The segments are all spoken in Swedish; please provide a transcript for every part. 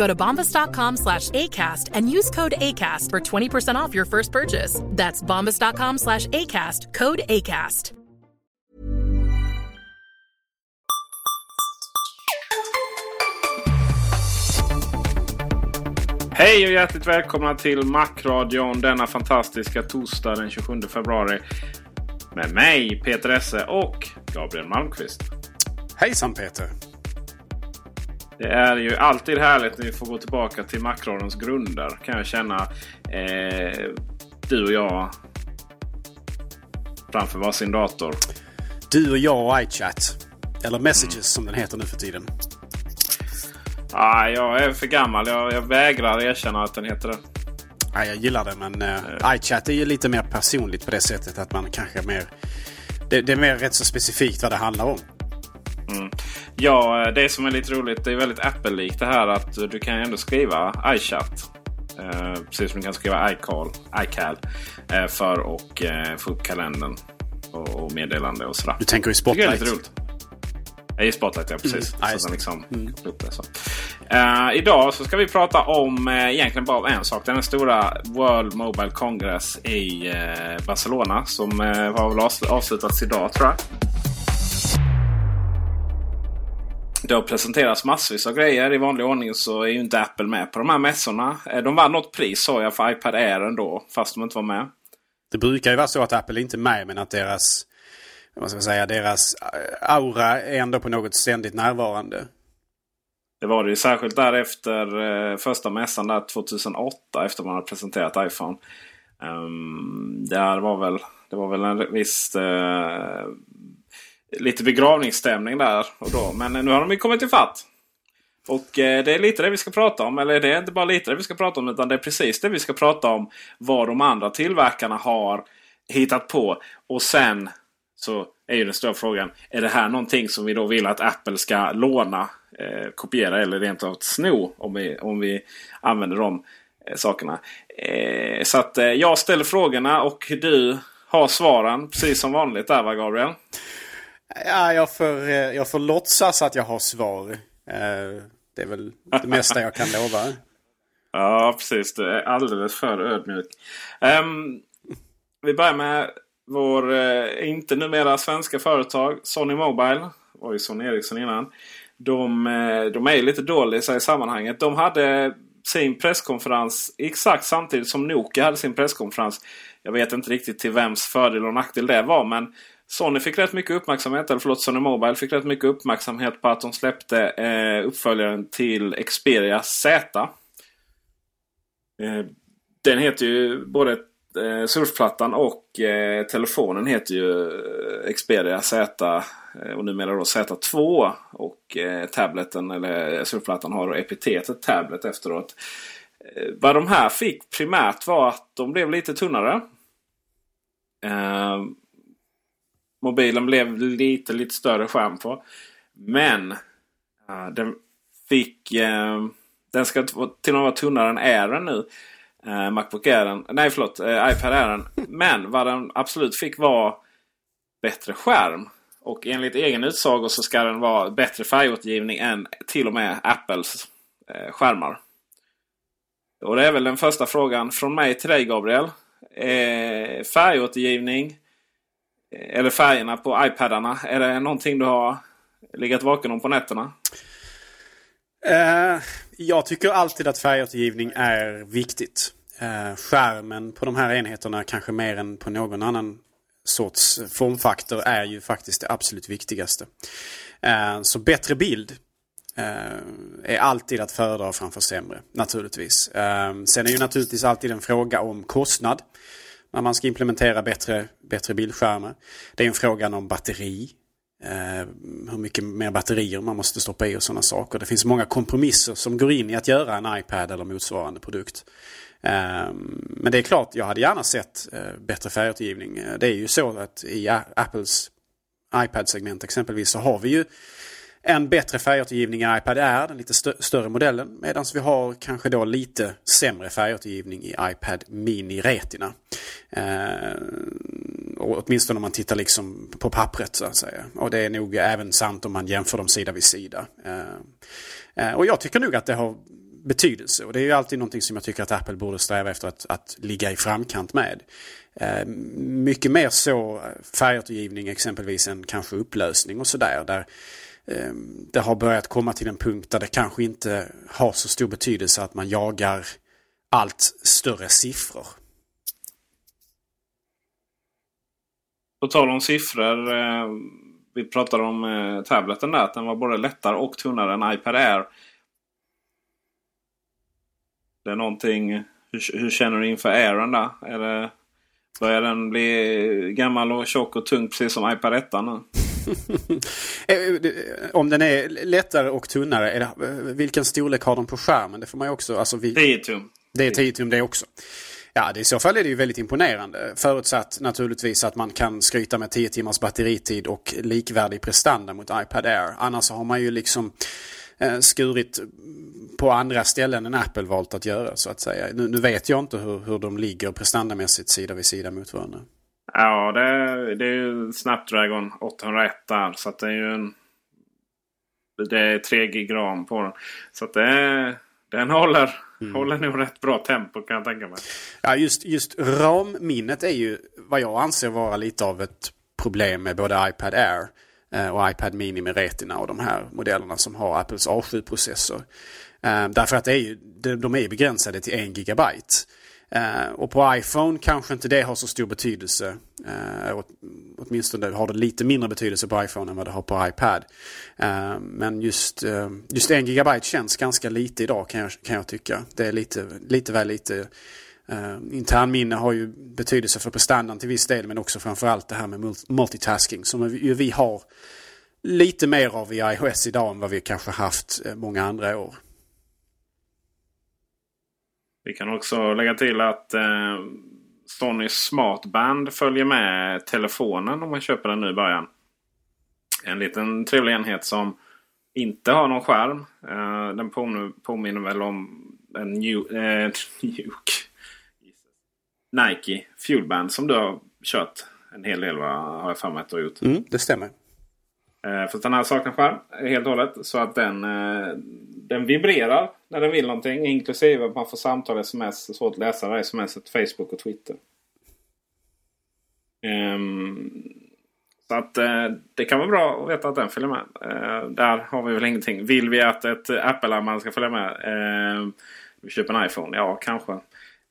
Go to bombas.com slash ACAST and use code ACAST for 20% off your first purchase. That's bombas.com slash ACAST, code ACAST. Hej och hjärtligt välkomna till Macradion denna fantastiska torsdag den 27 februari. Med mig Peter Esse och Gabriel Malmqvist. Hejsan Peter! Det är ju alltid härligt när vi får gå tillbaka till Macradions grunder kan jag känna. Eh, du och jag framför varsin dator. Du och jag och iChat. Eller Messages som den heter nu för tiden. Ah, jag är för gammal. Jag, jag vägrar erkänna att den heter det. Ja, jag gillar det men uh, iChat är ju lite mer personligt på det sättet att man kanske mer... Det, det är mer rätt så specifikt vad det handlar om. Mm. Ja, det som är lite roligt. Det är väldigt Apple-likt det här att du kan ändå skriva iChat. Eh, precis som du kan skriva iCall, iCal eh, för att eh, få upp kalendern och, och meddelande och sådär. Du tänker i Spotlight? Det är lite roligt. I Spotlight, ja precis. Mm. Så liksom, mm. så. Uh, idag så ska vi prata om uh, egentligen bara en sak. Den stora World Mobile Congress i uh, Barcelona. Som uh, har avslutats idag tror jag. Det har presenterats massvis av grejer. I vanlig ordning så är ju inte Apple med på de här mässorna. De vann något pris sa jag för iPad Air ändå. Fast de inte var med. Det brukar ju vara så att Apple inte är med men att deras vad ska man säga, deras aura är ändå på något ständigt närvarande. Det var det ju särskilt där efter eh, första mässan där 2008 efter man hade presenterat iPhone. Um, där var väl, det var väl en viss eh, lite begravningsstämning där och då. Men eh, nu har de ju kommit ifatt. Och eh, det är lite det vi ska prata om. Eller det är inte bara lite det vi ska prata om utan det är precis det vi ska prata om. Vad de andra tillverkarna har hittat på. Och sen så är ju den stora frågan. Är det här någonting som vi då vill att Apple ska låna, eh, kopiera eller rent av sno om vi, om vi använder de eh, sakerna. Eh, så att eh, jag ställer frågorna och du har svaren precis som vanligt där va Gabriel? Ja, jag får, eh, jag får låtsas att jag har svar. Eh, det är väl det mesta jag kan lova. ja, precis. Du är alldeles för ödmjuk. Um, vi börjar med vår, eh, inte numera svenska företag, Sony Mobile. Var ju Sony Ericsson innan. De, de är lite dåliga i sammanhanget. De hade sin presskonferens exakt samtidigt som Nokia hade sin presskonferens. Jag vet inte riktigt till vems fördel och nackdel det var. Men Sony fick rätt mycket uppmärksamhet, eller förlåt Sony Mobile fick rätt mycket uppmärksamhet på att de släppte eh, uppföljaren till Xperia Z. Eh, den heter ju både eh, surfplattan och eh, telefonen heter ju eh, Xperia Z eh, och numera då Z2. Och eh, tableten eller eh, surfplattan har då epitetet tablet efteråt. Eh, vad de här fick primärt var att de blev lite tunnare. Eh, Mobilen blev lite, lite större skärm på. Men uh, den fick... Uh, den ska till och med vara tunnare än Airen nu. Uh, Macbook Airen. Nej förlåt, Uh, iPad Airen. Men vad den absolut fick var bättre skärm. Och enligt egen utsago så ska den vara bättre färgåtergivning än till och med Apples uh, skärmar. Och det är väl den första frågan från mig till dig Gabriel. Eh, färgåtergivning eller färgerna på iPadarna. Är det någonting du har legat vaken om på nätterna? Uh, jag tycker alltid att färgåtergivning är viktigt. Uh, skärmen på de här enheterna kanske mer än på någon annan sorts formfaktor är ju faktiskt det absolut viktigaste. Uh, så bättre bild är alltid att föredra framför sämre naturligtvis. Sen är ju naturligtvis alltid en fråga om kostnad när man ska implementera bättre, bättre bildskärmar. Det är en fråga om batteri. Eh, hur mycket mer batterier man måste stoppa i och sådana saker. Det finns många kompromisser som går in i att göra en iPad eller motsvarande produkt. Eh, men det är klart, jag hade gärna sett eh, bättre färgåtergivning. Eh, det är ju så att i Apples iPad-segment exempelvis så har vi ju en bättre färgåtergivning i iPad Air, den lite stö större modellen. Medan vi har kanske då lite sämre färgåtergivning i iPad Mini Retina. Eh, och åtminstone om man tittar liksom på pappret så att säga. Och det är nog även sant om man jämför dem sida vid sida. Eh, eh, och jag tycker nog att det har betydelse. Och det är ju alltid någonting som jag tycker att Apple borde sträva efter att, att ligga i framkant med. Eh, mycket mer så färgåtergivning exempelvis än kanske upplösning och sådär. Där Ehm, det har börjat komma till en punkt där det kanske inte har så stor betydelse att man jagar allt större siffror. På tal om siffror. Eh, vi pratade om eh, tableten där. Att den var både lättare och tunnare än iPad Air. Det är någonting. Hur, hur känner du inför Airen där? Är det, börjar den bli gammal och tjock och tung precis som iPad 1 nu? Eh, om den är lättare och tunnare, det, vilken storlek har den på skärmen? Det får man ju också... Alltså vi, 10 tum. Det är 10 tum det också. Ja, det, i så fall är det ju väldigt imponerande. Förutsatt naturligtvis att man kan skryta med 10 timmars batteritid och likvärdig prestanda mot iPad Air. Annars har man ju liksom eh, skurit på andra ställen än Apple valt att göra så att säga. Nu, nu vet jag inte hur, hur de ligger prestandamässigt sida vid sida mot varandra. Ja, det, det är ju Snapdragon 801 där. Så det är ju en... Det är 3 gig ram på den. Så att det, den håller, mm. håller nog rätt bra tempo kan jag tänka mig. Ja, just, just RAM-minnet är ju vad jag anser vara lite av ett problem med både iPad Air eh, och iPad Mini med Retina och de här modellerna som har Apples A7-processor. Eh, därför att det är ju, de är begränsade till 1 gigabyte. Eh, och på iPhone kanske inte det har så stor betydelse. Eh, åt, åtminstone har det lite mindre betydelse på iPhone än vad det har på iPad. Eh, men just, eh, just en gigabyte känns ganska lite idag kan jag, kan jag tycka. Det är lite, lite väl lite. Uh, internminne har ju betydelse för prestandan till viss del men också framförallt det här med multitasking som vi, vi har lite mer av i iOS idag än vad vi kanske haft eh, många andra år. Vi kan också lägga till att eh, Sonys Smartband följer med telefonen om man köper den nu i början. En liten trevlig enhet som inte har någon skärm. Eh, den påminner, påminner väl om en New, eh, Nike Fuelband som du har kört en hel del va? har jag för mig att du har gjort. Mm, det stämmer. Eh, för den här saknar skärm helt och hållet. Så att den, eh, den vibrerar när den vill någonting. Inklusive att man får samtal, sms, svårt att läsa det sms, Facebook och Twitter. Ehm, så att eh, det kan vara bra att veta att den följer med. Eh, där har vi väl ingenting. Vill vi att ett Apple-armband ska följa med? Ehm, vi köper en iPhone? Ja, kanske.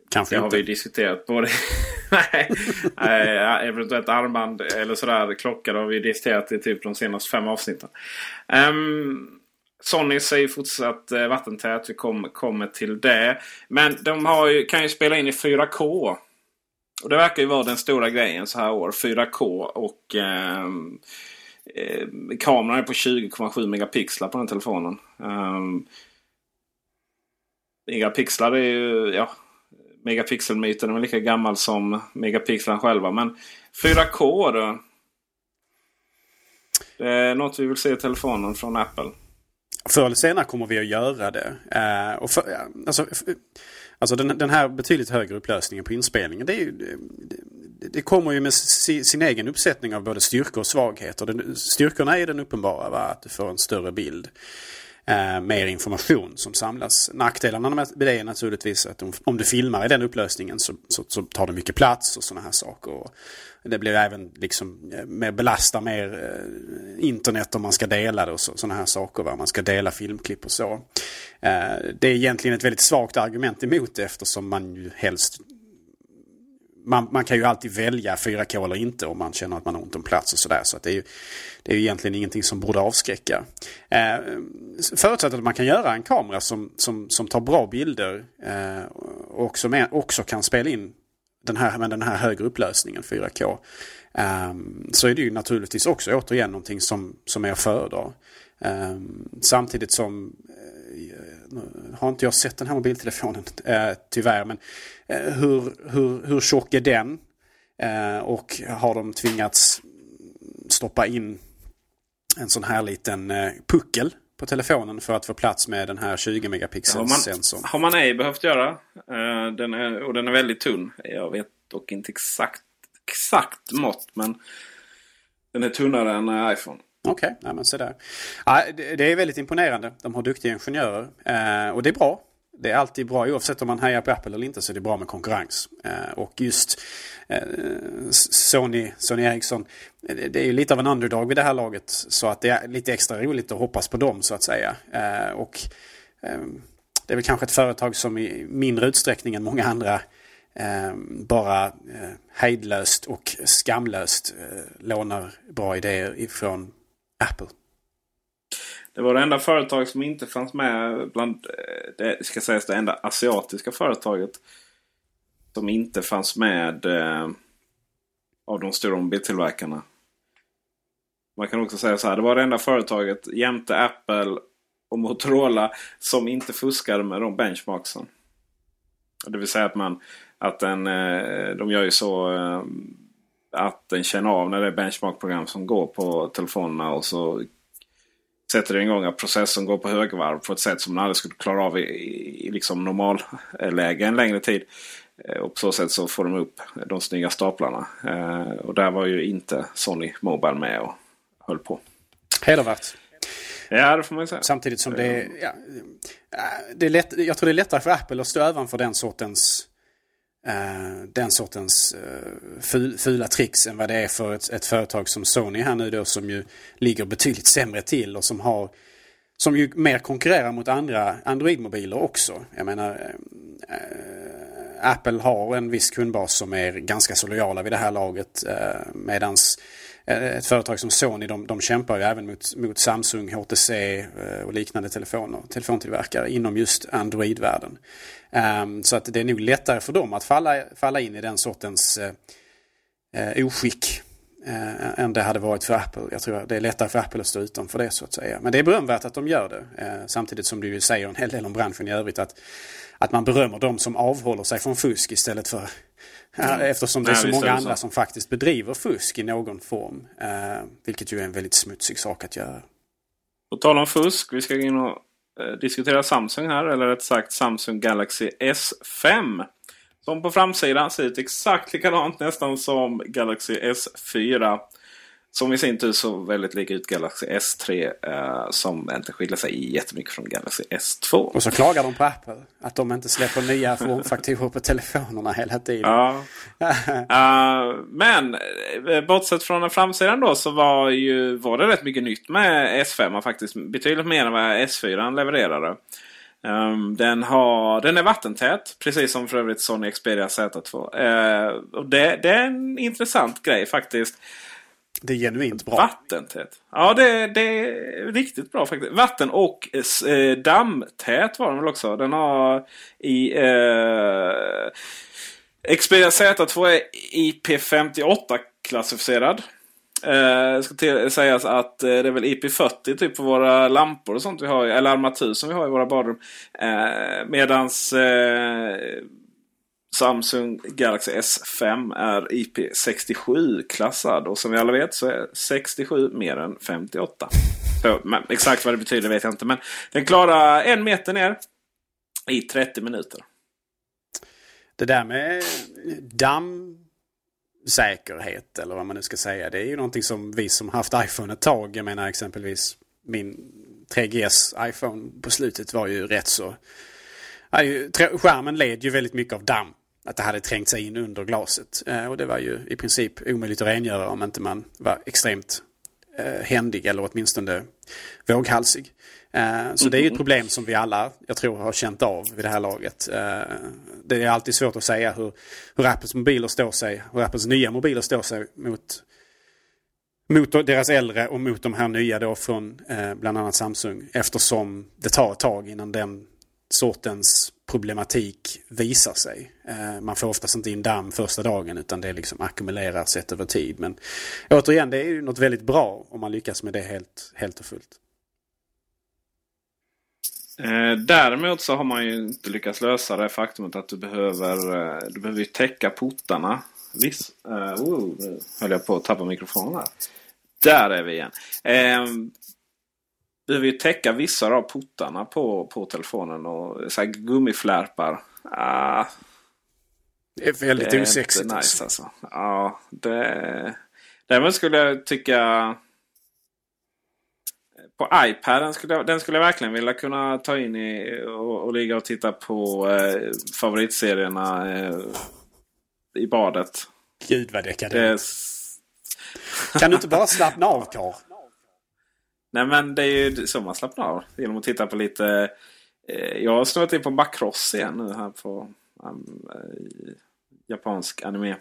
Kanske det inte. har vi diskuterat både. Nej, eventuellt armband eller sådär. Klocka det har vi diskuterat i typ de senaste fem avsnitten. Um, Sony säger fortsatt eh, vattentät. Vi kommer, kommer till det. Men de har ju, kan ju spela in i 4K. Och det verkar ju vara den stora grejen så här år. 4K och eh, eh, kameran är på 20,7 megapixlar på den telefonen. Eh, megapixlar är ju, ja, megapixelmyten är väl lika gammal som megapixlarna själva. Men 4K då? Det är något vi vill se i telefonen från Apple. Förr eller senare kommer vi att göra det. Uh, och för, alltså, Alltså den, den här betydligt högre upplösningen på inspelningen. Det, är ju, det, det kommer ju med si, sin egen uppsättning av både styrkor och svagheter. Den, styrkorna är den uppenbara, va? att du får en större bild. Eh, mer information som samlas. Nackdelarna med det är naturligtvis att om, om du filmar i den upplösningen så, så, så tar det mycket plats och sådana här saker. Och det blir även liksom eh, mer belastar mer eh, internet om man ska dela det och sådana här saker. Va? Man ska dela filmklipp och så. Eh, det är egentligen ett väldigt svagt argument emot det eftersom man ju helst man, man, kan ju alltid välja 4K eller inte om man känner att man har ont om plats och sådär. Så att det, är ju, det är ju egentligen ingenting som borde avskräcka. Eh, förutsatt att man kan göra en kamera som, som, som tar bra bilder eh, och som är, också kan spela in den här, med den här högre upplösningen 4K. Eh, så är det ju naturligtvis också återigen någonting som, som är att föredra. Eh, samtidigt som har inte jag sett den här mobiltelefonen uh, tyvärr. Men uh, hur, hur, hur tjock är den? och har de tvingats stoppa in en sån här liten puckel på telefonen för att få plats med den här 20 megapixels sensorn. Har man ej behövt göra. Den är, och den är väldigt tunn. Jag vet dock inte exakt, exakt mått. Men den är tunnare än iPhone. Okej, okay, men se där. Ja, det, det, är väldigt imponerande. De har duktiga ingenjörer. eh, och det är bra. Det är alltid bra oavsett om man hejar på Apple eller inte så är det bra med konkurrens. Eh, och just eh, Sony, Sony Ericsson. Eh, det är ju lite av en underdog vid det här laget. Så att det är lite extra roligt att hoppas på dem så att säga. Eh, och eh, det är väl kanske ett företag som i mindre utsträckning än många andra eh, bara hejdlöst och skamlöst lånar bra idéer ifrån Apple. Det var det enda företag som inte fanns med bland eh, det ska sägas det enda asiatiska företaget som inte fanns med eh, av de stora mobiltillverkarna. Man kan också säga så här. Det var det enda företaget jämte Apple och Motorola som inte fuskade med de benchmarksen. Det vill säga att man att den, eh, de gör ju så eh, att den känner av när det är benchmarkprogram som går på telefonerna och så sätter det igång att processorn går på högvarv på ett sätt som man aldrig skulle klara av i, i liksom normalläge en längre tid. Eh, och på så sätt så får de upp de snygga staplarna. Eh, och där var ju inte Sony Mobile med och höll på. Hedervärt. Ja, det får man säga. Samtidigt som det är, eh. ja, det är lätt, jag tror det är lättare för Apple att stå ovanför den sortens Eh, den sortens eh, ful, fula tricks än vad det är för ett, ett, företag som Sony här nu då som ju ligger betydligt sämre till och som har som ju mer konkurrerar mot andra Android-mobiler också. Jag menar eh, Apple har en viss kundbas som är ganska så lojala vid det här laget. Eh, medans Eh, ett företag som Sony de, de kämpar ju även mot, mot Samsung, HTC eh, och liknande telefoner, telefontillverkare inom just Android-världen. Um, så att det är nog lättare för dem att falla, falla in i den sortens uh, oskick uh, än det hade varit för Apple. Jag tror det är lättare för Apple att stå utanför det så att säga. Men det är berömvärt att de gör det. Uh, samtidigt som du säger en hel del om branschen i övrigt att att man berömmer de som avhåller sig från fusk istället för mm. Eftersom det är så många är andra som faktiskt bedriver fusk i någon form. Eh, vilket ju är en väldigt smutsig sak att göra. På tal om fusk. Vi ska in och eh, diskutera Samsung här. Eller rätt sagt Samsung Galaxy S5. Som på framsidan ser ut exakt likadant nästan som Galaxy S4. Som i sin tur såg väldigt lik ut Galaxy S3 eh, som inte skiljer sig jättemycket från Galaxy S2. Och så klagar de på Apple. Att de inte släpper nya formfaktorer på telefonerna hela tiden. Ja. uh, men eh, bortsett från den framsidan då så var, ju, var det rätt mycket nytt med S5 faktiskt. Betydligt mer än vad S4 levererade. Um, den, har, den är vattentät, precis som för övrigt Sony Xperia Z2. Uh, och det, det, är en intressant grej faktiskt. Det är genuint bra. Vattentät. Ja, det, det är riktigt bra faktiskt. Vatten och eh, eh, dammtät var den väl också. Den har i... Eh, Xperia Z2 är IP58 klassificerad. Eh, ska till, sägas att eh, det är väl IP40 typ på våra lampor och sånt vi har. Eller armatur som vi har i våra badrum. Eh, medans eh, Samsung Galaxy S5 är IP67-klassad. Och som vi alla vet så är 67 mer än 58. Så, men, exakt vad det betyder vet jag inte. Men den klarar en meter ner i 30 minuter. Det där med dammsäkerhet eller vad man nu ska säga. Det är ju någonting som vi som haft iPhone ett tag, jag menar exempelvis min 3GS iPhone på slutet var ju rätt så... Skärmen led ju väldigt mycket av damm. Att det hade trängt sig in under glaset. Eh, och det var ju i princip omöjligt att rengöra om inte man var extremt eh, händig eller åtminstone våghalsig. Eh, så det är ju ett problem som vi alla, jag tror, har känt av vid det här laget. Det är alltid svårt att säga hur, hur Apples mobiler står sig, hur Apples nya mobiler står sig mot, mot deras äldre och mot de här nya då från bland annat Samsung. Eftersom det tar ett tag innan den sortens problematik visar sig. Eh, man får oftast inte in damm första dagen utan det liksom ackumulerar sett över tid. Men återigen, det är ju något väldigt bra om man lyckas med det helt, helt och fullt. Eh, däremot så har man ju inte lyckats lösa det faktumet att du behöver, eh, du behöver täcka portarna. Viss, oh, nu höll jag på att tappa mikrofonen här. Där är vi igen. Eh, du behöver ju täcka vissa av portarna på, på telefonen och så här gummiflärpar. Ah, det är väldigt osexigt. Nice, alltså. alltså. Ja, det... Däremot skulle jag tycka på iPaden skulle jag, den skulle jag verkligen vilja kunna ta in i och, och ligga och titta på eh, favoritserierna eh, i badet. Gud vad dekadent. Det... Kan du inte bara slappna av Karl? Nej men det är ju så man slappnar av. Genom att titta på lite... Eh, jag har snurrat in på Macross igen nu här på um, japansk anime.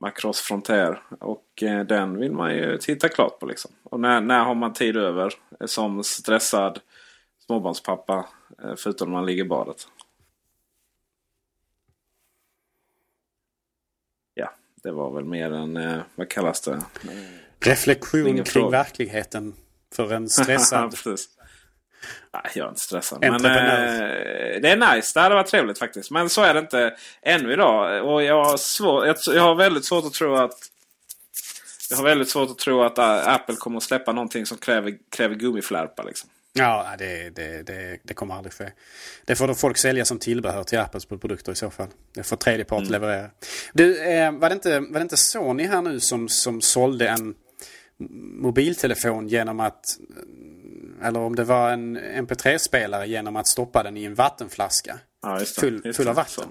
Macross Frontier. Och eh, den vill man ju titta klart på. Liksom. Och när, när har man tid över som stressad småbarnspappa? Eh, förutom när man ligger i badet. Ja, det var väl mer en, eh, vad kallas det? Reflektion kring verkligheten för en stressad Nej, jag är inte stressad. Men eh, det är nice. Det hade varit trevligt faktiskt. Men så är det inte ännu idag. Och jag har, svår, jag, jag har väldigt svårt att tro att jag har väldigt svårt att tro att Apple kommer att släppa någonting som kräver, kräver gummiflärpar. Liksom. Ja, det, det, det, det, kommer aldrig ske. Det får då folk sälja som tillbehör till Apples produkter i så fall. Det får tredjepart mm. leverera. Du, eh, var, det inte, var det inte Sony här nu som, som sålde en mobiltelefon genom att eller om det var en MP3-spelare genom att stoppa den i en vattenflaska. Ja, det, full, full av vatten. Så.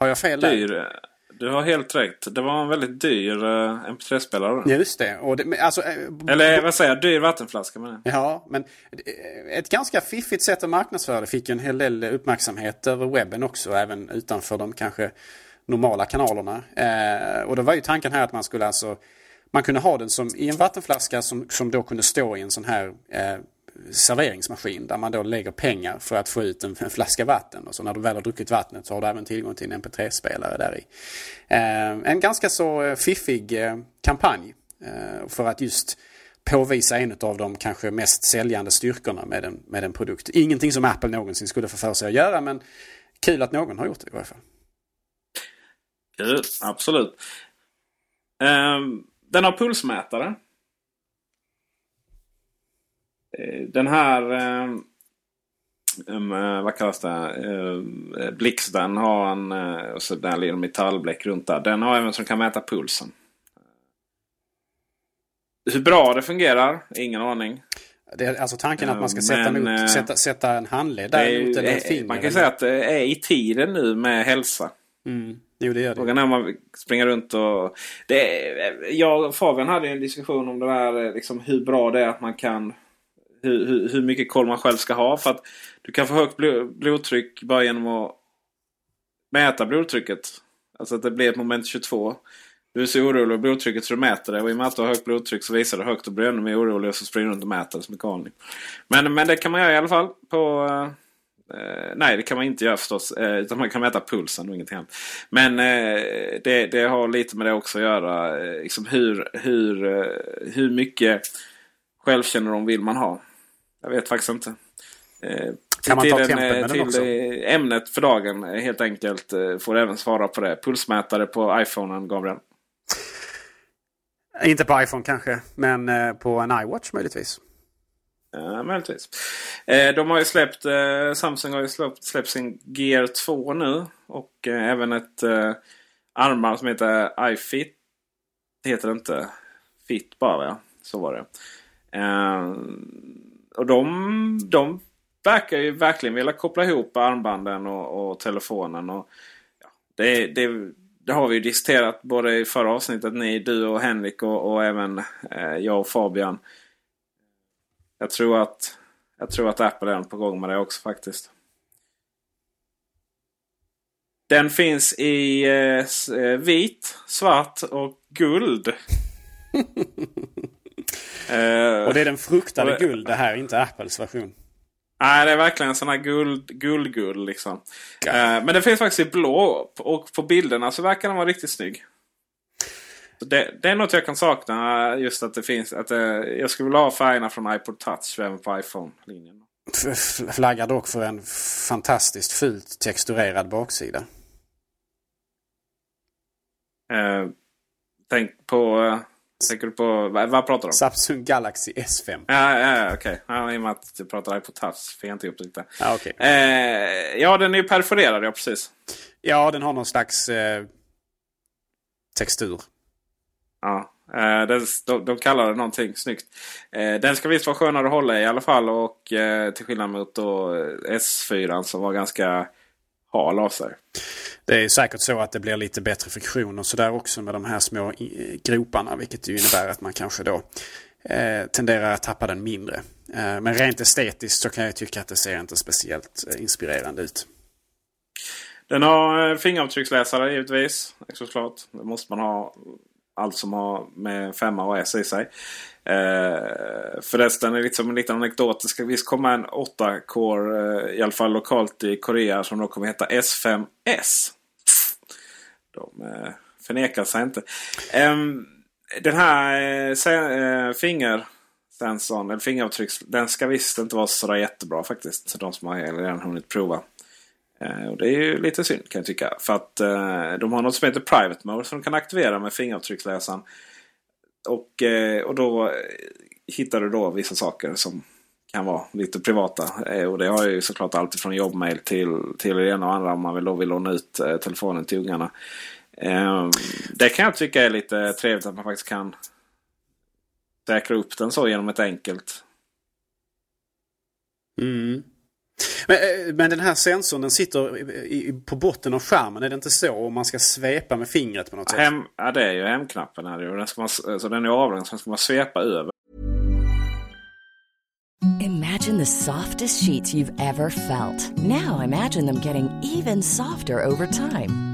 Har jag fel dyr, där? Du har helt rätt. Det var en väldigt dyr uh, eh, MP3-spelare. Just det. Och det alltså, uh, Eller vad säger jag? Dyr vattenflaska med Ja, men ett ganska fiffigt sätt att marknadsföra det fick ju en hel del uppmärksamhet över webben också. Även utanför de kanske normala kanalerna. Uh, och då var ju tanken här att man skulle alltså man kunde ha den som i en vattenflaska som, som då kunde stå i en sån här eh, serveringsmaskin där man då lägger pengar för att få ut en, en, flaska vatten. Och så när du väl har druckit vattnet så har du även tillgång till en MP3-spelare där i. Eh, en ganska så eh, fiffig eh, kampanj eh, för att just påvisa en av de kanske mest säljande styrkorna med en, med en produkt. Ingenting som Apple någonsin skulle få för sig att göra men kul att någon har gjort det i varje fall. Kul, absolut. Um, den har pulsmätare. Eh, den här um, vad kallas det? Uh, blixten har en och så där ligger metallbläck runt där. Den har även som kan mäta pulsen. Hur bra det fungerar? Ingen aning. Det är alltså tanken att man ska sätta, Men, mot, sätta, sätta en handled där mot en finger. Man kan säga att det är i tiden nu med hälsa. Mm. Jo, det gör det. Frågan är om man springer runt och... Det, jag och Fabian hade en diskussion om det där eh, liksom, hur bra det är att man kan hur, hur, hur, mycket koll man själv ska ha. För att du kan få högt blodtryck bara genom att mäta blodtrycket. Alltså att det blir ett moment 22. Du är så orolig över blodtrycket så du mäter det. Och i och med att du har högt blodtryck så visar det högt och blir ännu mer orolig och så springer du runt och mäter som en galning. Men, men det kan man göra i alla fall. på... Eh, Eh, nej, det kan man inte göra förstås. Eh, utan man kan mäta pulsen och ingenting annat. Men eh, det, det, har lite med det också att göra. Eh, liksom hur, hur, hur mycket självkännedom vill man ha? Jag vet faktiskt inte. Kan man ta med den också? Ämnet för dagen helt enkelt får även svara på det. Pulsmätare på iPhonen, Gabriel? Inte på iPhone kanske, men på en iWatch möjligtvis. Ja, möjligtvis. Eh, de har ju släppt, eh, Samsung har ju släppt, släppt sin Gear 2 nu. Och eh, även ett armband som heter iFit. Det heter det inte. Fit bara. Så var det. Och de, de verkar ju verkligen vilja koppla ihop armbanden och, och telefonen. Och, ja, det, det, det, har vi ju diskuterat både i förra avsnittet, ni, du och Henrik och, och även eh, jag och Fabian. Jag tror att, jag tror att Apple är på gång med det också faktiskt. Den finns i eh, eh vit, svart och guld. eh, och det är den fruktade guld det här, inte Apples version. Nej, det är verkligen en sån här guld, guld, liksom. Ja. Eh, men det finns faktiskt i blå och på bilderna så verkar den vara riktigt snygg. Det, det, är något jag kan sakna. Just att det finns. Att det, eh, jag skulle vilja ha färgerna från iPod Touch även på iPhone-linjen. Flaggar dock för en fantastiskt fult texturerad baksida. Eh, tänk på... Eh, tänker du på... Vad, vad pratar du om? Samsung Galaxy S5. Ja, ja okej. Okay. Ja, I och med att du pratar iPod Touch fick jag inte upp det lite. Ja, okay. eh, ja, den är ju perforerad, ja precis. Ja, den har någon slags eh, textur. Ja, eh, de, de kallar det någonting snyggt. Eh, den ska visst vara skönare att hålla i alla fall. Och eh, till skillnad mot då S4 som var ganska hal av sig. Det är säkert så att det blir lite bättre friktion och sådär också med de här små groparna. Vilket ju innebär att man kanske då eh, tenderar att tappa den mindre. Eh, men rent estetiskt så kan jag tycka att det ser inte speciellt inspirerande ut. Den har fingeravtrycksläsare givetvis. Såklart. Det måste man ha allt som har med femma och S i sig. Eh, förresten, liksom en liten anekdot. Det ska visst komma en 8-core, eh, i alla fall lokalt i Korea, som då kommer heta S5S. De eh, förnekar sig inte. Eh, den här eh, eh fingersensorn, eller fingeravtrycks, den ska visst inte vara så jättebra faktiskt. De som har redan hunnit prova. Eh, och det är ju lite synd kan jag tycka. För att eh, de har något som heter Private Mode som de kan aktivera med fingeravtrycksläsaren. Och, eh, och då eh, hittar du då vissa saker som kan vara lite privata. Eh, och det har ju såklart allt från jobbmail till, till det ena och andra om man vill, då vill låna ut telefonen till ungarna. Ehm, det kan jag tycka är lite trevligt att man faktiskt kan säkra upp den så genom ett enkelt. Mm. Men, eh, men den här sensorn den sitter i, på botten av skärmen. Är det inte så? Om man ska svepa med fingret på något sätt? Hem, ja det är ju hemknappen. Här. Den, ska man, så den är avlång så ska man svepa över. Imagine the softest sheets you've ever felt. Now imagine them getting even softer over time.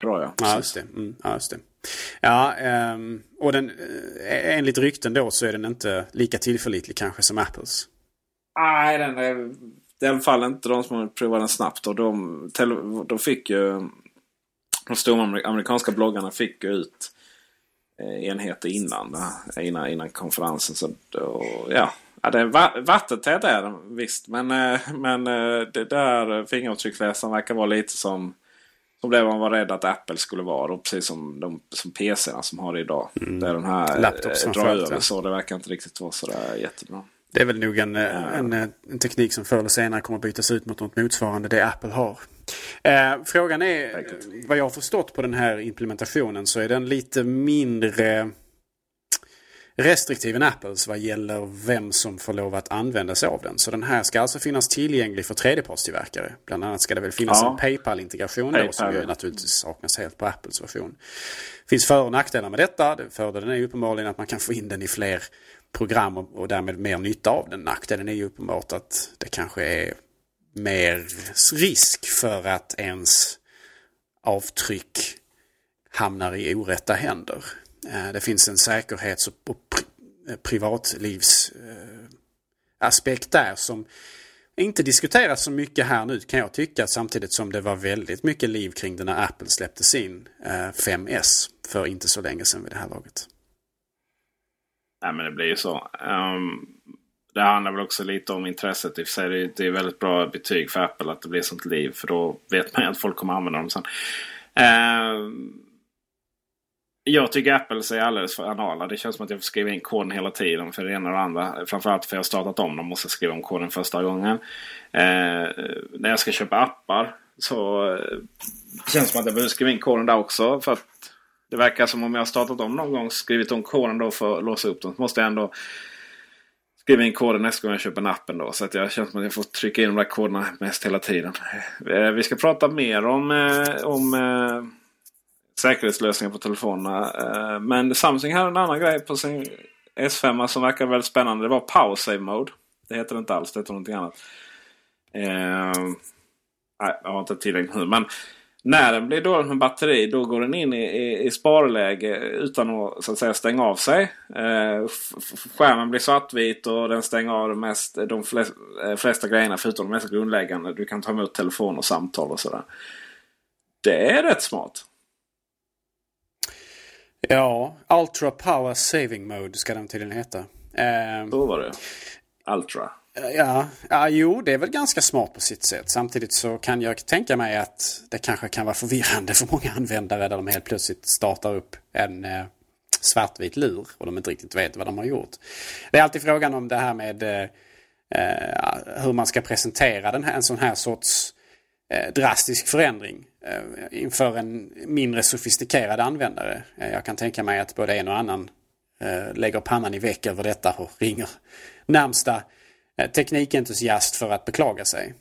Bra ja. Ja, just det. Mm, ja, just det. Ja, um, och den, eh, enligt rykten då så är den inte lika tillförlitlig kanske som Apples. Nej, den är i alla fall inte de som provade den snabbt. Och de, de fick ju... De stora amerikanska bloggarna fick ju ut eh, enheter innan, innan, innan konferensen. Så, och, ja, Ja, det är va vattentät är den visst. Men, eh, men det där fingeravtrycksläsaren verkar vara lite som, som det man var rädd att Apple skulle vara. Och precis som, de, som PCerna som har det idag. Mm. Där den här Laptops drar över så. Det verkar inte riktigt vara sådär jättebra. Det är väl nog en, en, en, teknik som förr eller senare kommer att bytas ut mot något motsvarande det Apple har. Eh, frågan är, vad jag har förstått på den här implementationen så är den lite mindre restriktiv än Apples vad gäller vem som får lov att använda sig av den. Så den här ska alltså finnas tillgänglig för tredjepartstillverkare. Bland annat ska det väl finnas ja. en Paypal-integration Paypal. som ju naturligtvis saknas helt på Apples version. Det finns för och nackdelar med detta. Fördelen är ju uppenbarligen att man kan få in den i fler program och, därmed mer nytta av den. Nackdelen är ju uppenbart att det kanske är mer risk för att ens avtryck hamnar i orätta händer. Eh, det finns en säkerhets och Eh, privatlivsaspekt eh, där som inte diskuteras så mycket här nu kan jag tycka samtidigt som det var väldigt mycket liv kring det när Apple släppte sin 5S eh, för inte så länge sedan vid det här laget. Nej men det blir ju så. Um, det handlar väl också lite om intresset. I och för sig det är väldigt bra betyg för Apple att det blir sånt liv. För då vet man ju att folk kommer använda dem sen. Um, jag tycker Apple är alldeles för anala. Det känns som att jag får skriva in koden hela tiden för det ena och det andra. Framförallt för att jag har startat om dem och måste skriva om koden första gången. Eh, när jag ska köpa appar så eh, det känns det som att jag behöver skriva in koden där också. För att det verkar som om jag har startat om någon gång skrivit om koden då för att låsa upp dem. Så måste jag ändå skriva in koden nästa gång jag köper en app ändå. så att jag känns som att jag får trycka in de där koderna mest hela tiden. Eh, vi ska prata mer om, eh, om eh, säkerhetslösningar på telefonerna. Eh, men Samsung hade en annan grej på sin S5 som verkar väldigt spännande. Det var Power Save Mode. Det heter det inte alls, det heter någonting annat. Eh, nej, jag har inte tillräckligt nu. Men när den blir dålig med batteri då går den in i, i, i sparläge utan att, så att säga, stänga av sig. Eh, skärmen blir svartvit och den stänger av de, mest, de flest, eh, flesta grejerna förutom de mest grundläggande. Du kan ta emot telefon och samtal och sådär. Det är rätt smart. Ja, Ultra Power Saving Mode ska den tydligen heta. Eh, så var det. Ultra. Ja, ja, jo det är väl ganska smart på sitt sätt. Samtidigt så kan jag tänka mig att det kanske kan vara förvirrande för många användare där de helt plötsligt startar upp en eh, svartvit lur och de inte riktigt vet vad de har gjort. Det är alltid frågan om det här med eh, eh hur man ska presentera den här, en sån här sorts Eh, drastisk förändring eh, inför en mindre sofistikerad användare. Eh, jag kan tänka mig att både en och annan lägger pannan i väck över detta och ringer närmsta teknikentusiast för att beklaga sig.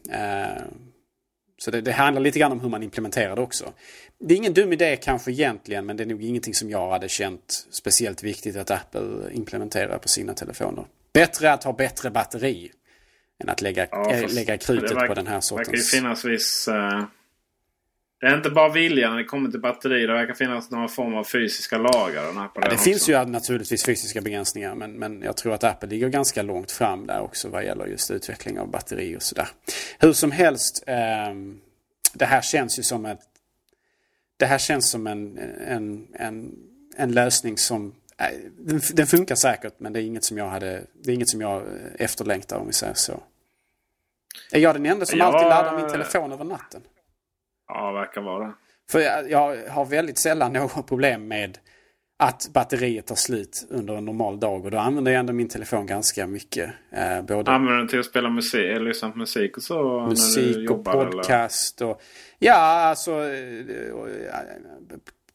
Så det, det, handlar lite grann om hur man implementerar det också. Det är ingen dum idé kanske egentligen men det är nog ingenting som jag hade känt speciellt viktigt att Apple implementerar på sina telefoner. Bättre att ha bättre batteri än att lägga, ja, äh, lägga krutet verkar, på den här sortens... Det verkar ju finnas viss... Uh, det är inte bara viljan när det kommer till batteri. Det verkar finnas någon form av fysiska lagar. Den ja, det finns ju naturligtvis fysiska begränsningar. Men, men jag tror att Apple ligger ganska långt fram där också vad gäller just utveckling av batteri och sådär. Hur som helst. Eh, det här känns ju som ett... Det här känns som en, en, en, en lösning som den, den, funkar säkert men det är inget som jag hade Det är inget som jag efterlängtar om vi säger så. Är jag den enda som jag... alltid laddar min telefon över natten? Ja, verkar vara. För jag, jag har väldigt sällan något problem med att batteriet tar slut under en normal dag. Och då använder jag ändå min telefon ganska mycket. Eh, både använder den till att spela musik, eller lyssna på musik och så? Musik och podcast. Eller? Och, ja, alltså...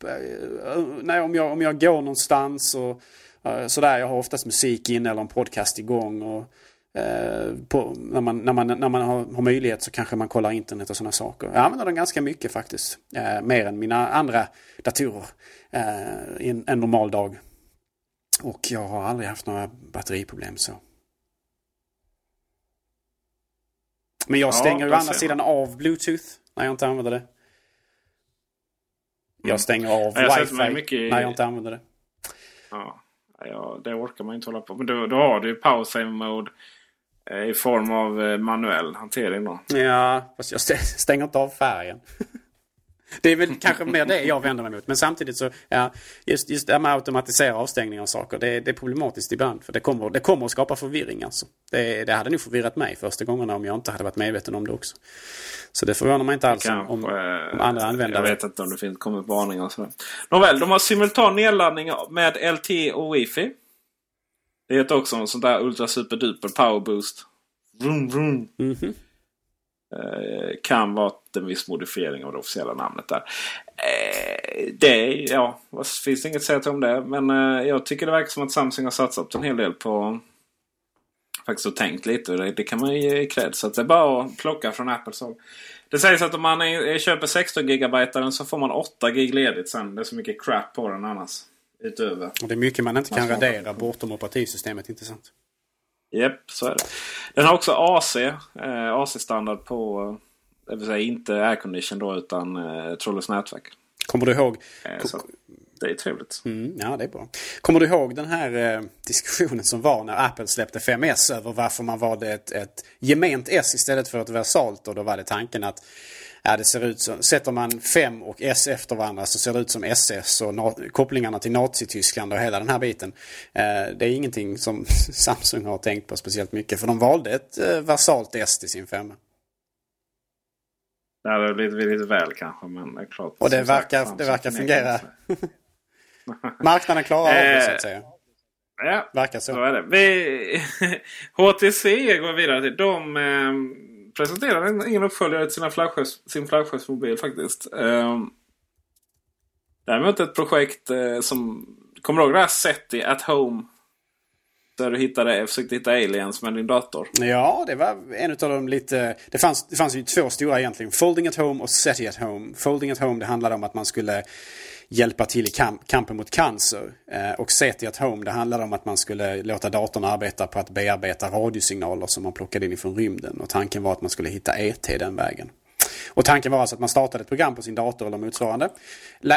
Eh, nej, om, jag, om jag går någonstans och uh, sådär. Jag har oftast musik in eller en podcast igång. Och, uh, på, när, man, när, man, när man har, har, möjlighet så kanske man kollar internet och sådana saker. Jag använder den ganska mycket faktiskt. Uh, mer än mina andra datorer i en, en normal dag. Och jag har aldrig haft några batteriproblem så. Men jag stänger ja, å andra sidan av Bluetooth när jag inte använder det. Jag stänger av jag wifi mycket... när jag inte använder det. Ja, ja, det orkar man inte hålla på med. Då, då har du power save mode eh, i form av eh, manuell hantering då. Ja, fast jag stänger inte av färgen. Det är väl kanske mer det jag vänder mig mot. Men samtidigt så, ja, just, just det här med att automatisera avstängning av saker, det, det är problematiskt ibland. För det kommer, det kommer att skapa förvirring alltså. Det, det hade nog förvirrat mig första gångerna om jag inte hade varit medveten om det också. Så det förvånar mig inte alls om, om, om andra användare... Jag vet inte om det finns kommit varningar och sådär. Nåväl, de har simultan nedladdning med LTE och Wi-Fi. Det heter också en sån där ultra super duper power boost. Vroom, vroom. Mm -hmm. Eh, kan vara en viss modifiering av det officiella namnet där. Eh, det, ja, finns inget att säga till om det. Men eh, jag tycker det verkar som att Samsung har satsat en hel del på faktiskt och tänkt lite. Det, det kan man ju ge cred. Så det är bara att plocka från Apples håll. Det sägs att om man är, köper 16 GB så får man 8 GB ledigt sen. det är så mycket crap på den annars. Utöver. Och det är mycket man inte kan radera bortom operativsystemet, inte sant? Japp, så är det. Den har också AC. Eh, AC-standard på, det vill säga inte aircondition då utan eh, trådlöst nätverk. Kommer du ihåg? Eh, så det är trevligt. Mm, ja, det är bra. Kommer du ihåg den här eh, diskussionen som var när Apple släppte 5S över varför man valde ett, ett gement S istället för ett versalt? Och då var det tanken att Ja, det ser ut som, sätter man 5 och S efter varandra så ser det ut som SS och kopplingarna till Nazityskland och hela den här biten. Eh, det är ingenting som Samsung har tänkt på speciellt mycket för de valde ett eh, versalt S till sin 5. Det hade blivit lite väl kanske men det är klart. Och det verkar, sagt, det verkar fungera. Marknaden klarar av det så att säga. Ja, verkar så. så är det. Vi, HTC går vidare till. De eh, presenterade ingen uppföljare till sina flaggskeps, sin flaggskeppsmobil faktiskt. Eh, däremot ett projekt eh, som... Kommer du ihåg det här SETI at Home? Där du hittade, försökte hitta aliens med din dator. Ja, det var en av de lite... Det fanns, det fanns ju två stora egentligen. Folding at Home och SETI at Home. Folding at Home det handlade om att man skulle hjälpa till i kamp, kampen mot cancer. Eh, och SETI at Home det handlade om att man skulle låta datorn arbeta på att bearbeta radiosignaler som man plockade in från rymden. Och tanken var att man skulle hitta ET den vägen. Och tanken var alltså att man startade ett program på sin dator eller motsvarande.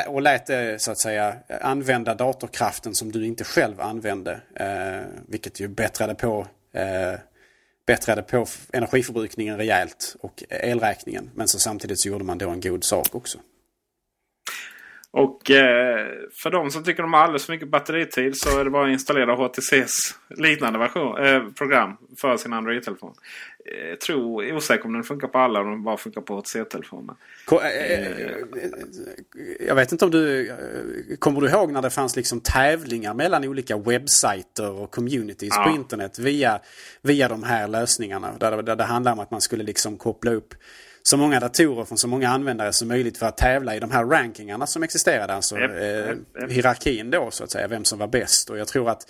Och lät det så att säga använda datorkraften som du inte själv använde. Eh, vilket ju bättrade på eh, bättrade på energiförbrukningen rejält och elräkningen. Men så samtidigt så gjorde man då en god sak också. Och eh, för de som tycker de har alldeles för mycket batteritid så är det bara att installera HTCs liknande version, eh, program för sin Android-telefon. Jag eh, tror, osäker om den funkar på alla om den bara funkar på HTC-telefoner. Jag vet inte om du... Kommer du ihåg när det fanns liksom tävlingar mellan olika webbsajter och communities ja. på internet via, via de här lösningarna? Där, där det handlar om att man skulle liksom koppla upp så många datorer från så många användare som möjligt för att tävla i de här rankingarna som existerade. Alltså yep, eh, yep, yep. hierarkin då så att säga, vem som var bäst. Och jag tror att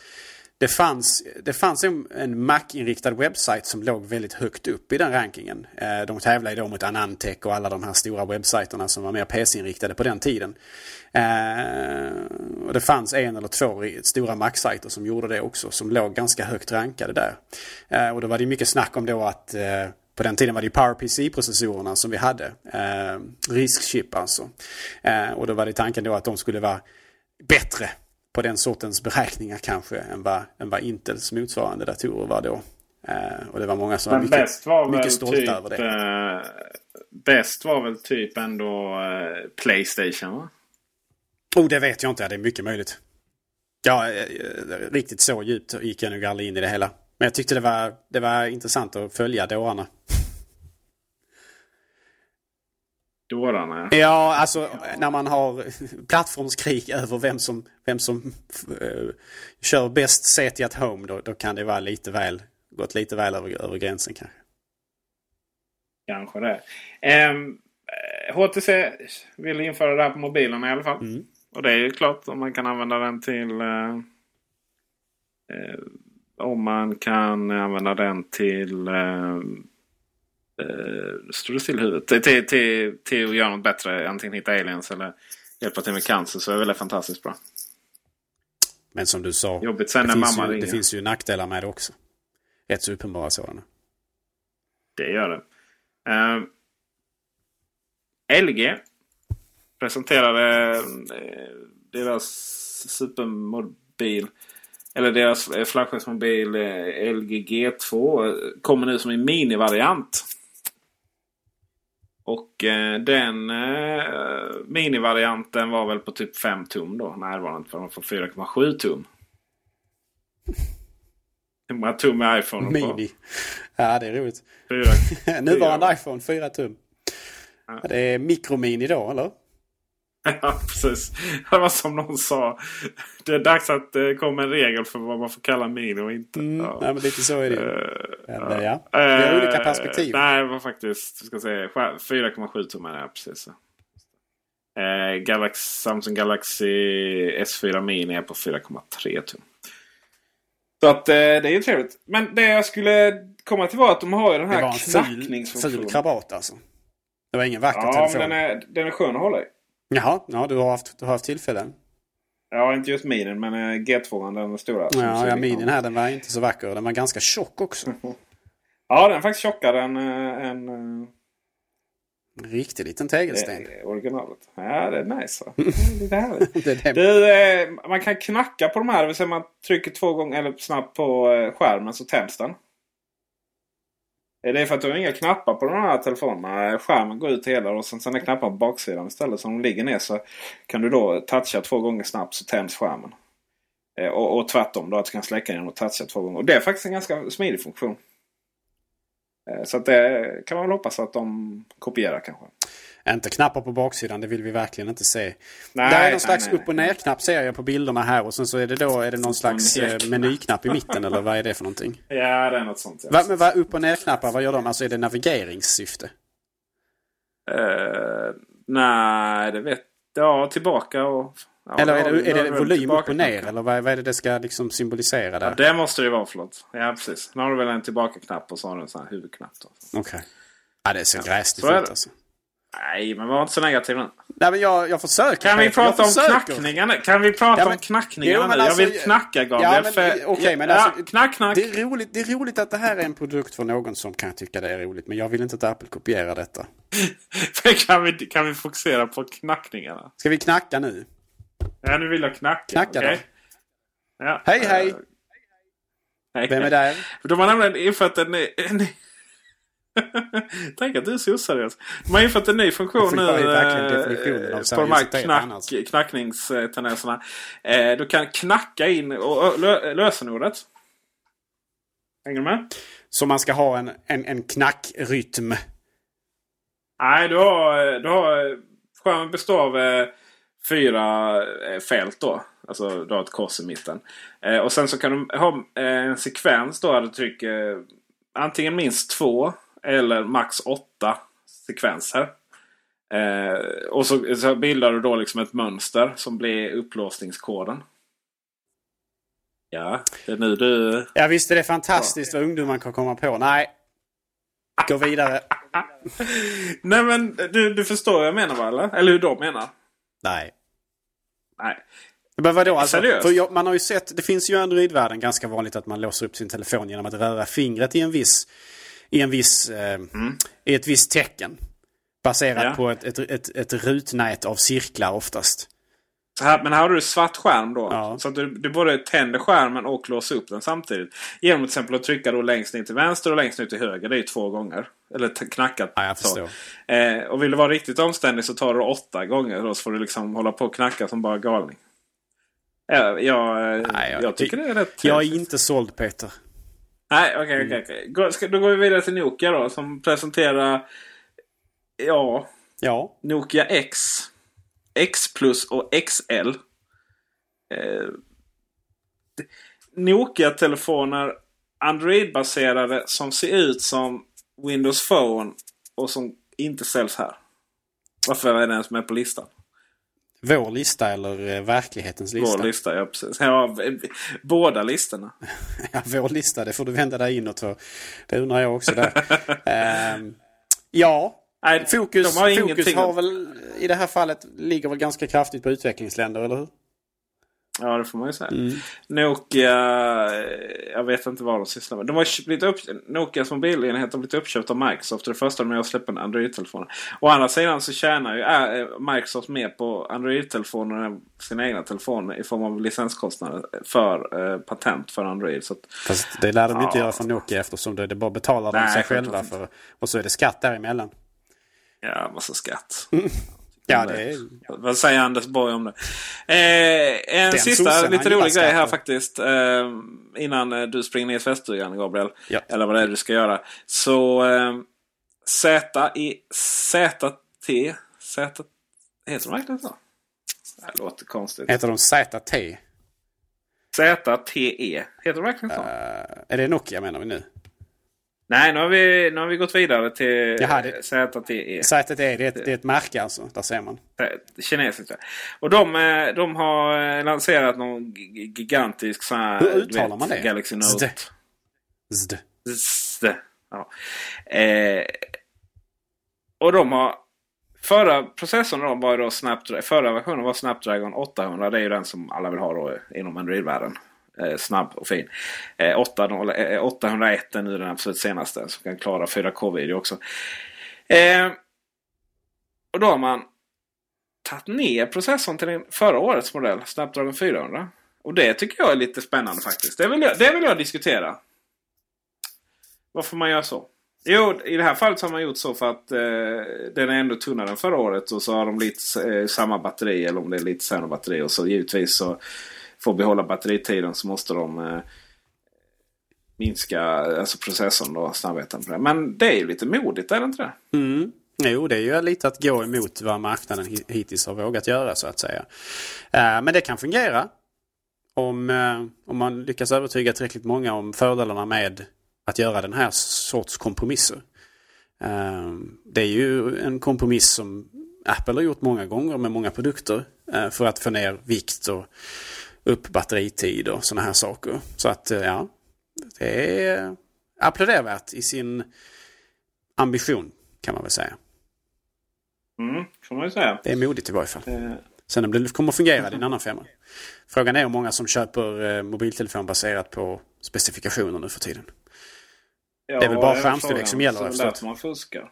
det fanns, det fanns en, en Mac-inriktad webbsajt som låg väldigt högt upp i den rankingen. Eh, de tävlade då mot Anantech och alla de här stora webbsajterna som var mer PC-inriktade på den tiden. Eh, och det fanns en eller två stora Mac-sajter som gjorde det också, som låg ganska högt rankade där. Eh, och då var det mycket snack om då att på den tiden var det PowerPC-processorerna som vi hade. Eh, RISC-chip alltså. Eh, och då var det tanken då att de skulle vara bättre på den sortens beräkningar kanske än vad, än vad Intels motsvarande datorer var då. Eh, och det var många som Men var mycket, var mycket stolta typ, över det. Eh, bäst var väl typ ändå eh, Playstation va? Oh, det vet jag inte. Det är mycket möjligt. Ja, eh, riktigt så djupt gick jag nog aldrig in i det hela. Men jag tyckte det var, det var intressant att följa dårarna. Dårarna? Ja, alltså när man har plattformskrig över vem som, vem som uh, kör bäst set at home. Då, då kan det vara lite väl, gått lite väl över, över gränsen kanske. Kanske det. Um, ehm, HTC vill införa det här på mobilerna i alla fall. Mm. Och det är ju klart om man kan använda den till uh, uh, om man kan använda den till eh, eh, står det still i huvudet? Till, till, till, till att göra något bättre. Antingen hitta aliens eller hjälpa till med cancer så är det fantastiskt bra. Men som du sa. Jobbigt sen när mamma ju, Det finns ju nackdelar med det också. Rätt så uppenbara sådana. Det gör det. Eh, LG presenterade uh, deras supermobil eller deras eh, flaggskeppsmobil eh, LG G2 kommer nu som en minivariant. Och eh, den eh, minivarianten var väl på typ 5 tum då. Närvarande för man får 4,7 tum. Hur många tum är iPhone Mini. Ja, det är roligt. Fyra. Nuvarande iPhone 4 tum. Det är mikromini då, eller? Ja, precis. Det var som någon sa. Det är dags att det kommer en regel för vad man får kalla mini och inte. Mm, ja. nej, men lite så är det ju. Eh, Men, ja. Vi har Eh, olika perspektiv. Nej, det var faktiskt ska säga, 4,7 tummar. Ja, precis. Eh, Galaxy, Samsung Galaxy S4 Mini är på 4,3 tum. Så att eh, det är ju trevligt. Men det jag skulle komma till var att de har ju den Det här var en ful, knackningsfunktionen. krabat alltså. Det var ingen vacker Ja, telefon. men den är, den är skön att hålla i. Jaha, ja, du har haft, du har haft tillfällen. Ja, inte just minin, men eh, G2 den stora. Ja, ja, ut. här den var inte så vacker. Den var ganska tjock också. Ja, den är faktiskt tjockare än, eh, än eh, En riktig liten tegelsten. eh, originalet. Ja, det är nice va? Det är Lite härligt. Det är det. Du, eh, man kan knacka på de här. Det vill säga man trycker två gånger eller snabbt på eh, skärmen så tänds den. Det är för att du har inga knappar på de här telefonerna. Skärmen går ut hela och sen, sen är knappar på baksidan istället. Så om de ligger ner så kan du då toucha två gånger snabbt så tänds skärmen. Eh, och, och tvärtom då att du kan släcka den och toucha två gånger. Och det är faktiskt en ganska smidig funktion. Eh, så att det kan man väl hoppas att de kopierar kanske. Inte knappar på baksidan, det vill vi verkligen inte se. Nej, Där är nej, någon slags nej, upp och ner-knapp ser jag på bilderna här. Och sen så är det då är det någon slags eh, menyknapp i mitten eller vad är det för någonting? Ja, det är något sånt. Ja. Va, men vad upp och ner-knappar, vad gör de? Alltså är det navigeringssyfte? Eh, nej, det vet Ja, tillbaka och... Ja, eller är det, är det volym tillbaka upp och ner? Eller vad, vad är det det ska liksom symbolisera där? Ja, det måste det vara, förlåt. Ja, precis. Nu har du väl en tillbaka-knapp och så har du en sån här huvudknapp. Okej. Ja, det ser gräsligt ut alltså. Nej, men var inte så negativ nu. Nej, men jag, jag försöker. Kan vi prata om knackningarna? Kan vi prata Ja, men- om knackningarna Jo, nu? alltså- jag vill knacka, Gabriel. Ja, men, för- okej, men ja, alltså, knack, knack. Det är, roligt, det är roligt att det här är en produkt för någon som kan tycka det är roligt. Men jag vill inte att Apple kopierar detta. kan, vi, kan vi fokusera på knackningarna? Ska vi knacka nu? Ja, nu vill jag knacka. Knacka okej? Ja. Hej, hej! Eh, hej. Vem är där? De har nämligen infört en. En. Tänk att du är så oseriös. De har infört en ny funktion nu eh, på de här knack, annars. knackningstendenserna. Eh, du kan knacka in och, lö, lösenordet. Hänger du med? Så man ska ha en, en, en knackrytm. Nej, du har... Du har skärmen består av eh, fyra fält då. Alltså du har ett kors i mitten. Och sen så kan du ha en sekvens då där du trycker antingen minst två eller max åtta sekvenser. Eh, och så, så bildar du då liksom ett mönster som blir upplåsningskoden. Ja, det är nu du... Ja visst är det fantastiskt vad ungdomar kan komma på. Nej. Gå vidare. Nej men du, du förstår vad jag menar va? Eller, eller hur de menar? Nej. Nej. Men vadå? Alltså, Seriöst? för jag, man har ju sett, det finns ju i Android-världen ganska vanligt att man låser upp sin telefon genom att röra fingret i en viss, i en viss, eh, i ett visst tecken. Baserat Ja. på ett, ett, ett, ett rutnät av cirklar oftast. Här, men här har du svart skärm då. Ja. Så att du, du både tänder skärmen och låser upp den samtidigt. Genom till exempel att trycka då längst ner till vänster och längst ner till höger. Det är ju två gånger. Eller knackat. Ja, jag förstår. Eh, och vill du vara riktigt omständig så tar du åtta gånger. Då så får du liksom hålla på och knacka som bara galning. Ja, jag, eh, Nej, jag, tycker det är rätt Jag är inte såld Peter. Nej, okej, okej, okej. Gå- ska- Då går vi vidare till Nokia då. Som presenterar... Ja, Ja. Nokia X. X plus och XL. Eh, Nokia-telefoner Android-baserade som ser ut som Windows Phone och som inte säljs här. Varför är den ens med på listan? Vår lista eller eh, verklighetens lista? Vår lista, ja precis. Ja, eh, båda listorna. Ja, vår lista, det får du vända dig inåt för. Det undrar jag också där. Ehm, ja, Nej, fokus, har fokus har väl i det här fallet ligger väl ganska kraftigt på utvecklingsländer, eller hur? Ja, det får man ju säga. Mm. Nokia, eh, jag vet inte vad de sysslar med. De har blivit upp, Nokias mobilenhet har blivit uppköpt av Microsoft. Det första med att släppa en Android-telefon. Å andra sidan så tjänar ju äh, Microsoft mer på Android-telefoner än sina egna telefoner i form av licenskostnader för eh, patent för Android. Så att, Fast det lär de ju inte Ja. göra från Nokia eftersom det, det bara betalar de sig själva för. Och så är det skatt däremellan. Ja, massa skatt. Ja, det är... Vad säger Anders Borg om det? Eh, en Den sista lite rolig grej här faktiskt. Eh, innan eh, du springer ner i tvättstugan Gabriel. Ja. Eller vad det är du ska göra. Så eh, Z i ZT. Z. Heter de verkligen så? Det låter konstigt. Heter de ZT? ZTE. Heter de verkligen så? Eh, är det Nokia menar vi nu? Nej, nu har, vi, nu har vi gått vidare till Jaha, det- ZTE. ZTE, det är ett, det är ett märke alltså. Där ser man. Kinesiska. Och de, eh, de har eh, lanserat någon gigantisk sån här... Hur uttalar man det? Galaxy Note. Zd. Zd. Zd. Ja. Eh, och de har... Förra processorn de var då Snapdragon, förra versionen var Snapdragon 800. Det är ju den som alla vill ha då inom Android-världen. Eh, snabb och fin. Eh, 801 eh, eh, är nu den absolut senaste. Som kan klara 4K-video också. Eh, och då har man tagit ner processorn till den förra årets modell. Snapdragon 400. Och det tycker jag är lite spännande faktiskt. Det vill jag, det vill jag diskutera. Varför man gör så? Jo, i det här fallet så har man gjort så för att eh, den är ändå tunnare än förra året. Och så har de lite eh, samma batteri eller om det är lite sämre batteri. Och så givetvis så för att behålla batteritiden så måste de eh, minska alltså processorn då, snabbheten på det. Men det är ju lite modigt, är det inte det? Mm. Jo, det är ju lite att gå emot vad marknaden hittills har vågat göra så att säga. Eh, Men det kan fungera. Om, eh, om man lyckas övertyga tillräckligt många om fördelarna med att göra den här sorts kompromisser. Eh, Det är ju en kompromiss som Apple har gjort många gånger med många produkter. eh, För att få ner vikt och upp batteritid och sådana här saker. Så att eh, ja, det är applådervärt i sin ambition kan man väl säga. Mm, kan man säga. Det är modigt i varje fall. Eh, Sen om det kommer att fungera det är en annan femma. Frågan är hur många som köper eh, mobiltelefon baserat på specifikationer nu för tiden. ja, Det är väl bara skärmstorlek som gäller, Så därför man fuskar.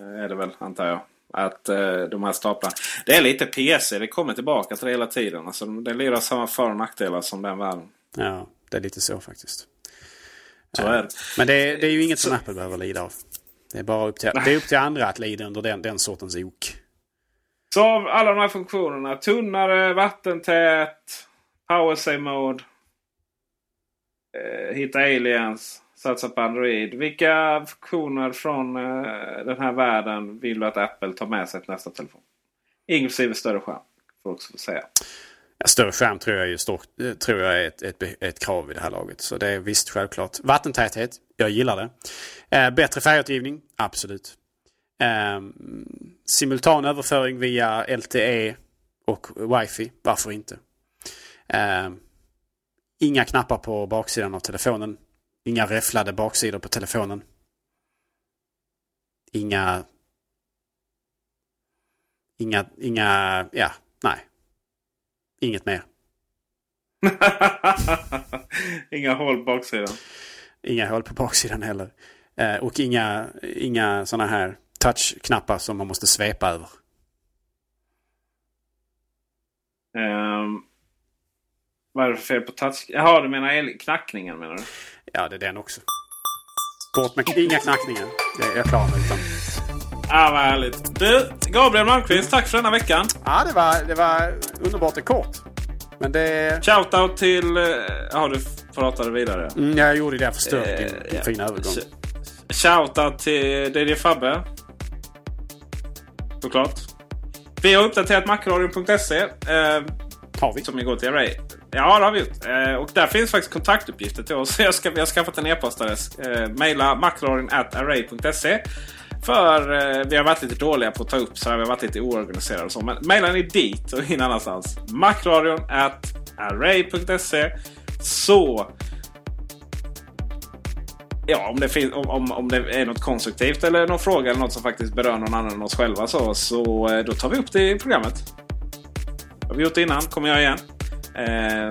Eh, Är det väl, antar jag. Att eh, de här staplarna. Det är lite PC. Det kommer tillbaka till det hela tiden. Alltså, det lirar samma för och nackdelar som den världen. Ja, det är lite så faktiskt. Så är det. Men det är, det är ju inget som Apple behöver lida av. Det är bara upp till, det är upp till andra att lida under den, den sortens ok. Så av alla de här funktionerna. Tunnare, vattentät, power save mode. Eh, hitta aliens. Satsa på Android. Vilka funktioner från eh, den här världen vill du att Apple tar med sig till nästa telefon? Inklusive större skärm. Får också få säga. Ja, större skärm tror jag, är, stort, eh, tror jag är ett, ett, ett krav i det här laget. Så det är visst självklart. Vattentäthet, jag gillar det. Eh, bättre färgåtergivning, absolut. Eh, simultan överföring via LTE och wifi, varför inte? Eh, inga knappar på baksidan av telefonen. Inga räfflade baksidor på telefonen. Inga... Inga, inga, ja, nej. Inget mer. Inga hål på baksidan. Inga hål på baksidan heller. Eh, och inga, inga sådana här touchknappar som man måste svepa över. Ehm, vad är det för fel på touch? Jaha, du menar knackningen menar du? Ja, det är den också. Bort med inga knackningar. Jag klar med utan. Ah, vad härligt. Du, Gabriel Malmqvist, tack för denna veckan. Ja, det var, det var underbart och kort. Men det... Shoutout till... eh, Ja, du pratade vidare. Mm, jag gjorde det. Jag förstörde din, Eh, din ja. fina övergång. Sh- Shoutout till DJ Fabbe. Såklart. Vi har uppdaterat macradion.se. Eh, Har vi? som går till Array. Ja, det har vi gjort. Eh, och där finns faktiskt kontaktuppgifter till oss. Jag ska, vi har skaffat en e-postadress. Eh, maila macradion.array.se. För eh, vi har varit lite dåliga på att ta upp så här. Vi har varit lite oorganiserade och så. Men mejla ni dit och in annanstans. macradion.array.se. Så Ja, om det, finns, om, om, om det är något konstruktivt eller någon fråga eller något som faktiskt berör någon annan än oss själva så, så eh, då tar vi upp det i programmet. har vi gjort det innan, kommer jag igen. Eh,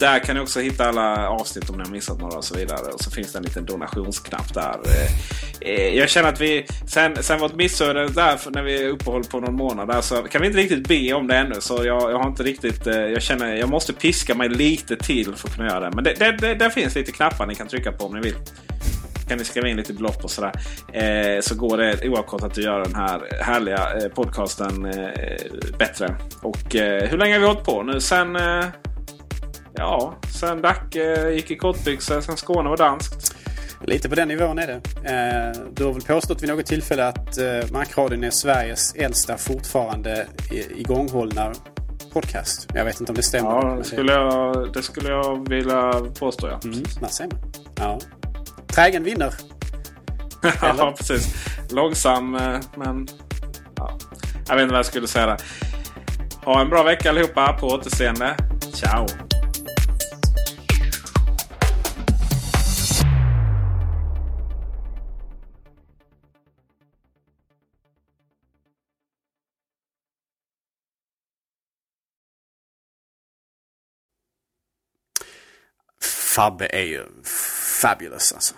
där kan ni också hitta alla avsnitt om ni har missat några och så vidare. Och så finns det en liten donationsknapp där. Eh, eh jag känner att vi, sen, sen vårt missöde där för när vi uppehåll på någon månad där, så kan vi inte riktigt be om det ännu. Så jag, jag har inte riktigt, eh, jag känner jag måste piska mig lite till för att kunna göra det. Men det, det, det, där finns lite knappar ni kan trycka på om ni vill kan ni skriva in lite belopp och sådär. Eh, så går det oavkortat att göra den här härliga eh, podcasten eh, bättre. Och eh, hur länge har vi hållit på nu? Sen, ja, sen Dacke gick i kortbyxor, sen Skåne var danskt. Lite på den nivån är det. Du har väl påstått vid något tillfälle att Macradion är Sveriges äldsta fortfarande igånghållna podcast. Jag vet inte om det stämmer. Ja, det skulle jag, det skulle jag vilja påstå. Ja. Mm, där ser man. Ja. Trägen vinner. ja, precis. Långsam, eh, men... Ja. Jag vet inte vad jag skulle säga där. Ha en bra vecka allihopa. På återseende. Ciao! Fabbe är ju fabulous alltså.